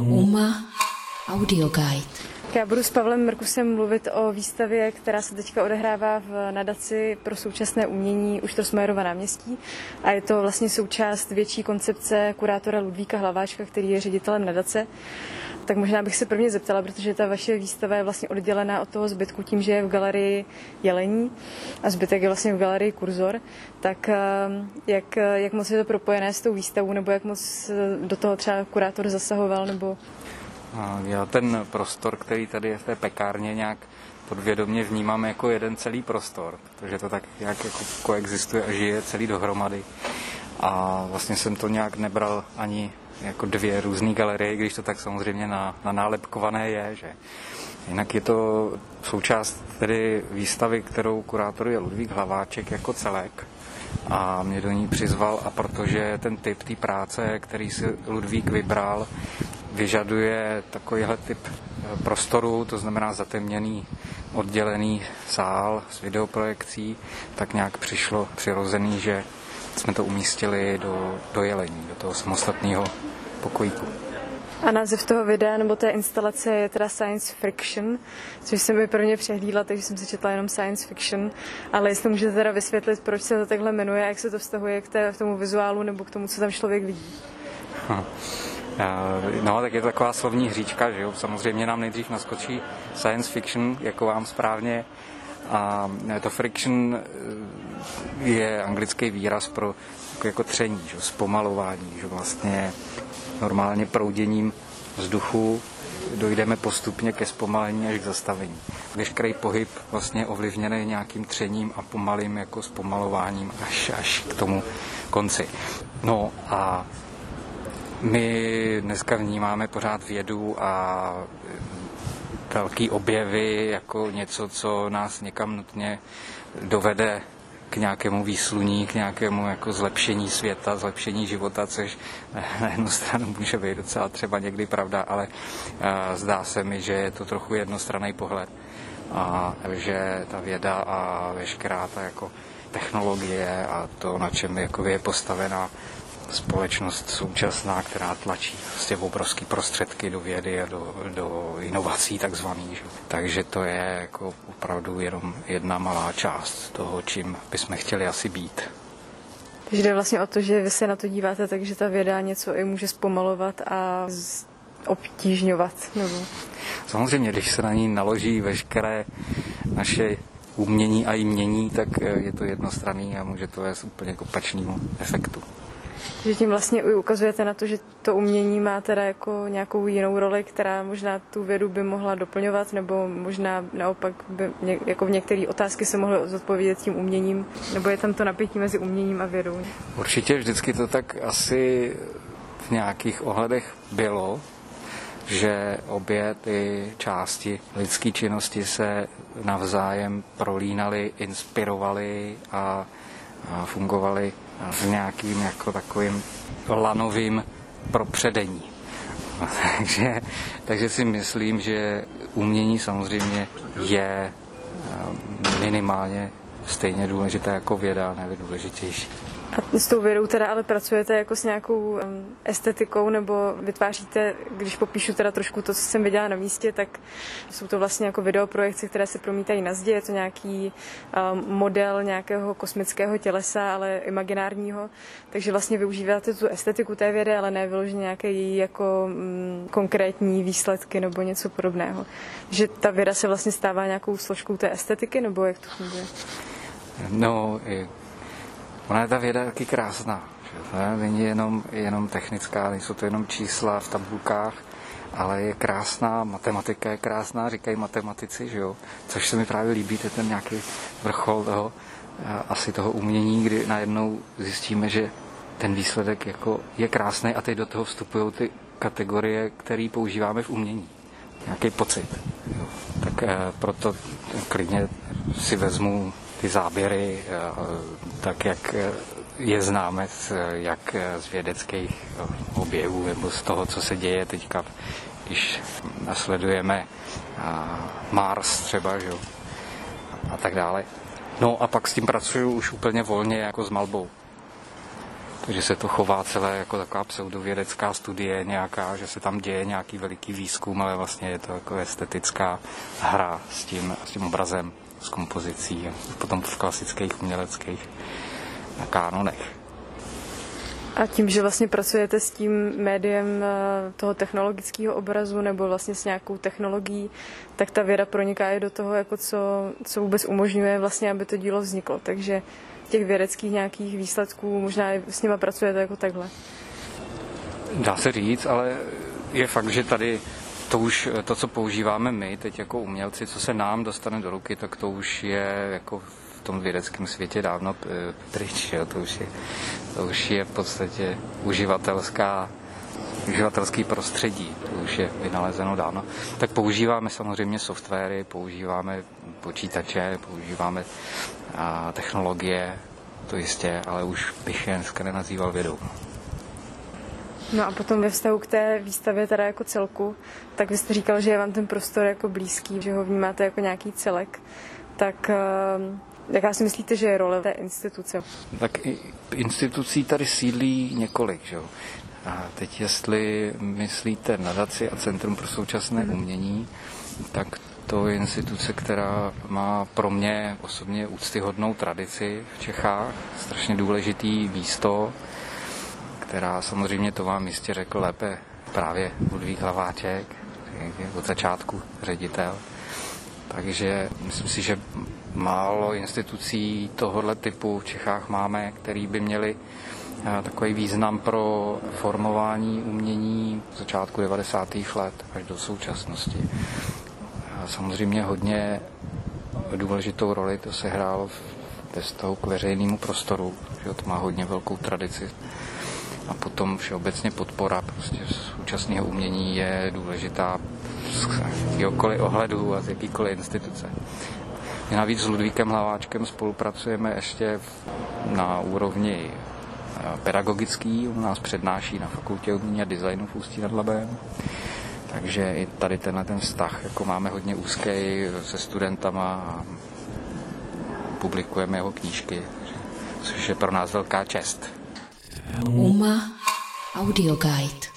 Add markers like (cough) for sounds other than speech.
Uma Audioguide. Já budu s Pavlem Merkusem mluvit o výstavě, která se teďka odehrává v nadaci pro současné umění už Trosmajerova náměstí a je to vlastně součást větší koncepce kurátora Ludvíka Hlaváčka, který je ředitelem nadace. Tak možná bych se prvně zeptala, protože ta vaše výstava je vlastně oddělená od toho zbytku tím, že je v galerii Jelení a zbytek je vlastně v galerii Kurzor. Tak eh, jak, jak moc je to propojené s tou výstavou, nebo jak moc do toho třeba kurátor zasahoval, nebo já ten prostor, který tady je v té pekárně, nějak podvědomě vnímám jako jeden celý prostor, protože to tak nějak jako koexistuje a žije celý dohromady. A vlastně jsem to nějak nebral ani jako dvě různé galerie, když to tak samozřejmě na, na nálepkované je, že Jinak je to součást tedy výstavy, kterou kurátoruje Ludvík Hlaváček jako celek a mě do ní přizval a protože ten typ té práce, který si Ludvík vybral, vyžaduje takovýhle typ eh, prostoru, to znamená zatemněný, oddělený sál s videoprojekcí, tak nějak přišlo přirozený, že jsme to umístili do, do jelení, do toho samostatného pokojíku. A název toho videa nebo té instalace je teda Science Fiction, což jsem mi prvně přehlídla, takže jsem si četla jenom Science Fiction, ale jestli můžete teda vysvětlit, proč se to takhle jmenuje a jak se to vztahuje k, té, k tomu vizuálu nebo k tomu, co tam člověk vidí. Hm. No, tak je to taková slovní hříčka, že jo? Samozřejmě nám nejdřív naskočí science fiction, jako vám správně. A to friction eh, je anglický výraz pro jako tření, že? zpomalování, že vlastně normálně prouděním vzduchu dojdeme postupně ke zpomalení až k zastavení. Veškerý pohyb vlastně ovlivněný nějakým třením a pomalým jako zpomalováním až, až k tomu konci. No a my dneska vnímáme pořád vědu a velký objevy jako něco, co nás někam nutně dovede k nějakému výsluní, k nějakému jako zlepšení světa, zlepšení života, což na jednu stranu může být docela třeba někdy pravda, ale zdá se mi, že je to trochu jednostranný pohled. A že ta věda a veškerá ta jako technologie a to, na čem jako je postavená, společnost současná, která tlačí prostě obrovské prostředky do vědy a do, do inovací takzvaných. Že? Takže to je jako opravdu jenom jedna malá část toho, čím bychom chtěli asi být. Takže jde vlastně o to, že vy se na to díváte, takže ta věda něco i může zpomalovat a obtížňovat. Nebo... Samozřejmě, když se na ní naloží veškeré naše umění a jmění, tak je to jednostranný a může to vést úplně k opačnému efektu. Že tím vlastně ukazujete na to, že to umění má teda jako nějakou jinou roli, která možná tu vědu by mohla doplňovat, nebo možná naopak by jako v některé otázky se mohly zodpovědět tím uměním, nebo je tam to napětí mezi uměním a vědou? Určitě vždycky to tak asi v nějakých ohledech bylo, že obě ty části lidské činnosti se navzájem prolínaly, inspirovaly a, a fungovaly v nějakým jako takovým lanovým propředení. (laughs) takže, takže si myslím, že umění samozřejmě je eh, minimálně stejně důležité jako věda, nebo důležitější. A s tou vědou teda ale pracujete jako s nějakou estetikou nebo vytváříte, když popíšu teda trošku to, co jsem viděla na místě, tak jsou to vlastně jako videoprojekce, které se promítají na zdi, je to nějaký model nějakého kosmického tělesa, ale imaginárního, takže vlastně využíváte tu estetiku té vědy, ale ne vyloženě nějaké její jako um, konkrétní výsledky nebo něco podobného. Že ta věda se vlastně stává nějakou složkou té estetiky, nebo jak to funguje? No, Ona je ta věda taky krásná. Ne? Není jenom, jenom technická, nejsou to jenom čísla v tabulkách, ale je krásná, matematika je krásná, říkají matematici, že jo? což se mi právě líbí, to je ten nějaký vrchol toho, eh, asi toho umění, kdy najednou zjistíme, že ten výsledek jako je krásný a teď do toho vstupují ty kategorie, které používáme v umění. Nějaký pocit. Jo. Tak eh, proto klidně si vezmu ty záběry, eh, tak jak eh, je známe z, jak z vědeckých eh, objevů nebo z toho, co se děje teďka, když nasledujeme Mars třeba, že? a tak dále. No a pak s tím pracuju už úplně volně jako s malbou. Takže se to chová celé jako taková pseudovědecká studie nějaká, že se tam děje nějaký veliký výzkum, ale vlastně je to jako estetická hra s tím, s tím obrazem, s kompozicí a potom v klasických uměleckých kánonech. A tím, že vlastně pracujete s tím médiem eh, toho technologického obrazu nebo vlastně s nějakou technologií, tak ta věda proniká i do toho, jako co, co vůbec umožňuje vlastně, aby to dílo vzniklo. Takže těch vědeckých nějakých výsledků možná i s nima pracujete jako takhle. Dá se říct, ale je fakt, že tady to už, to, co používáme my teď jako umělci, co se nám dostane do ruky, tak to už je jako tom vědeckém světě dávno eh, pryč. Jo. To, už je, to už je v podstatě uživatelská uživatelský prostředí, to už je vynalezeno dávno, tak používáme samozřejmě softwary, používáme počítače, používáme a, technologie, to jistě, ale už bych je dneska nenazýval vědou. No a potom ve vztahu k té výstavě teda jako celku, tak vy jste říkal, že je vám ten prostor jako blízký, že ho vnímáte jako nějaký celek, tak ehm, Jaká si myslíte, že je role té instituce? Tak institucí tady sídlí několik. Že? A teď jestli myslíte nadaci a Centrum pro současné mm. umění, tak to je instituce, která má pro mě osobně úctyhodnou tradici v Čechách, strašně důležitý místo, která samozřejmě to vám jistě řekl lépe právě Ludvík Hlaváček, od začátku ředitel. Takže myslím si, že málo institucí tohohle typu v Čechách máme, který by měli eh, takový význam pro formování umění v začátku 90. let až do současnosti. Samozřejmě hodně důležitou roli to se hrálo ve vztahu k veřejnému prostoru, že to má hodně velkou tradici. A potom všeobecně podpora prostě současného umění je důležitá z jakýkoliv ohledu a z jakýkoliv instituce. My navíc s Ludvíkem Hlaváčkem spolupracujeme ještě na úrovni eh, pedagogický, u nás přednáší na fakultě umění a designu v Ústí nad Labem. Takže i tady tenhle ten vztah jako máme hodně úzký se studentama a publikujeme jeho knížky, což je pro nás velká čest. Uma Audio Guide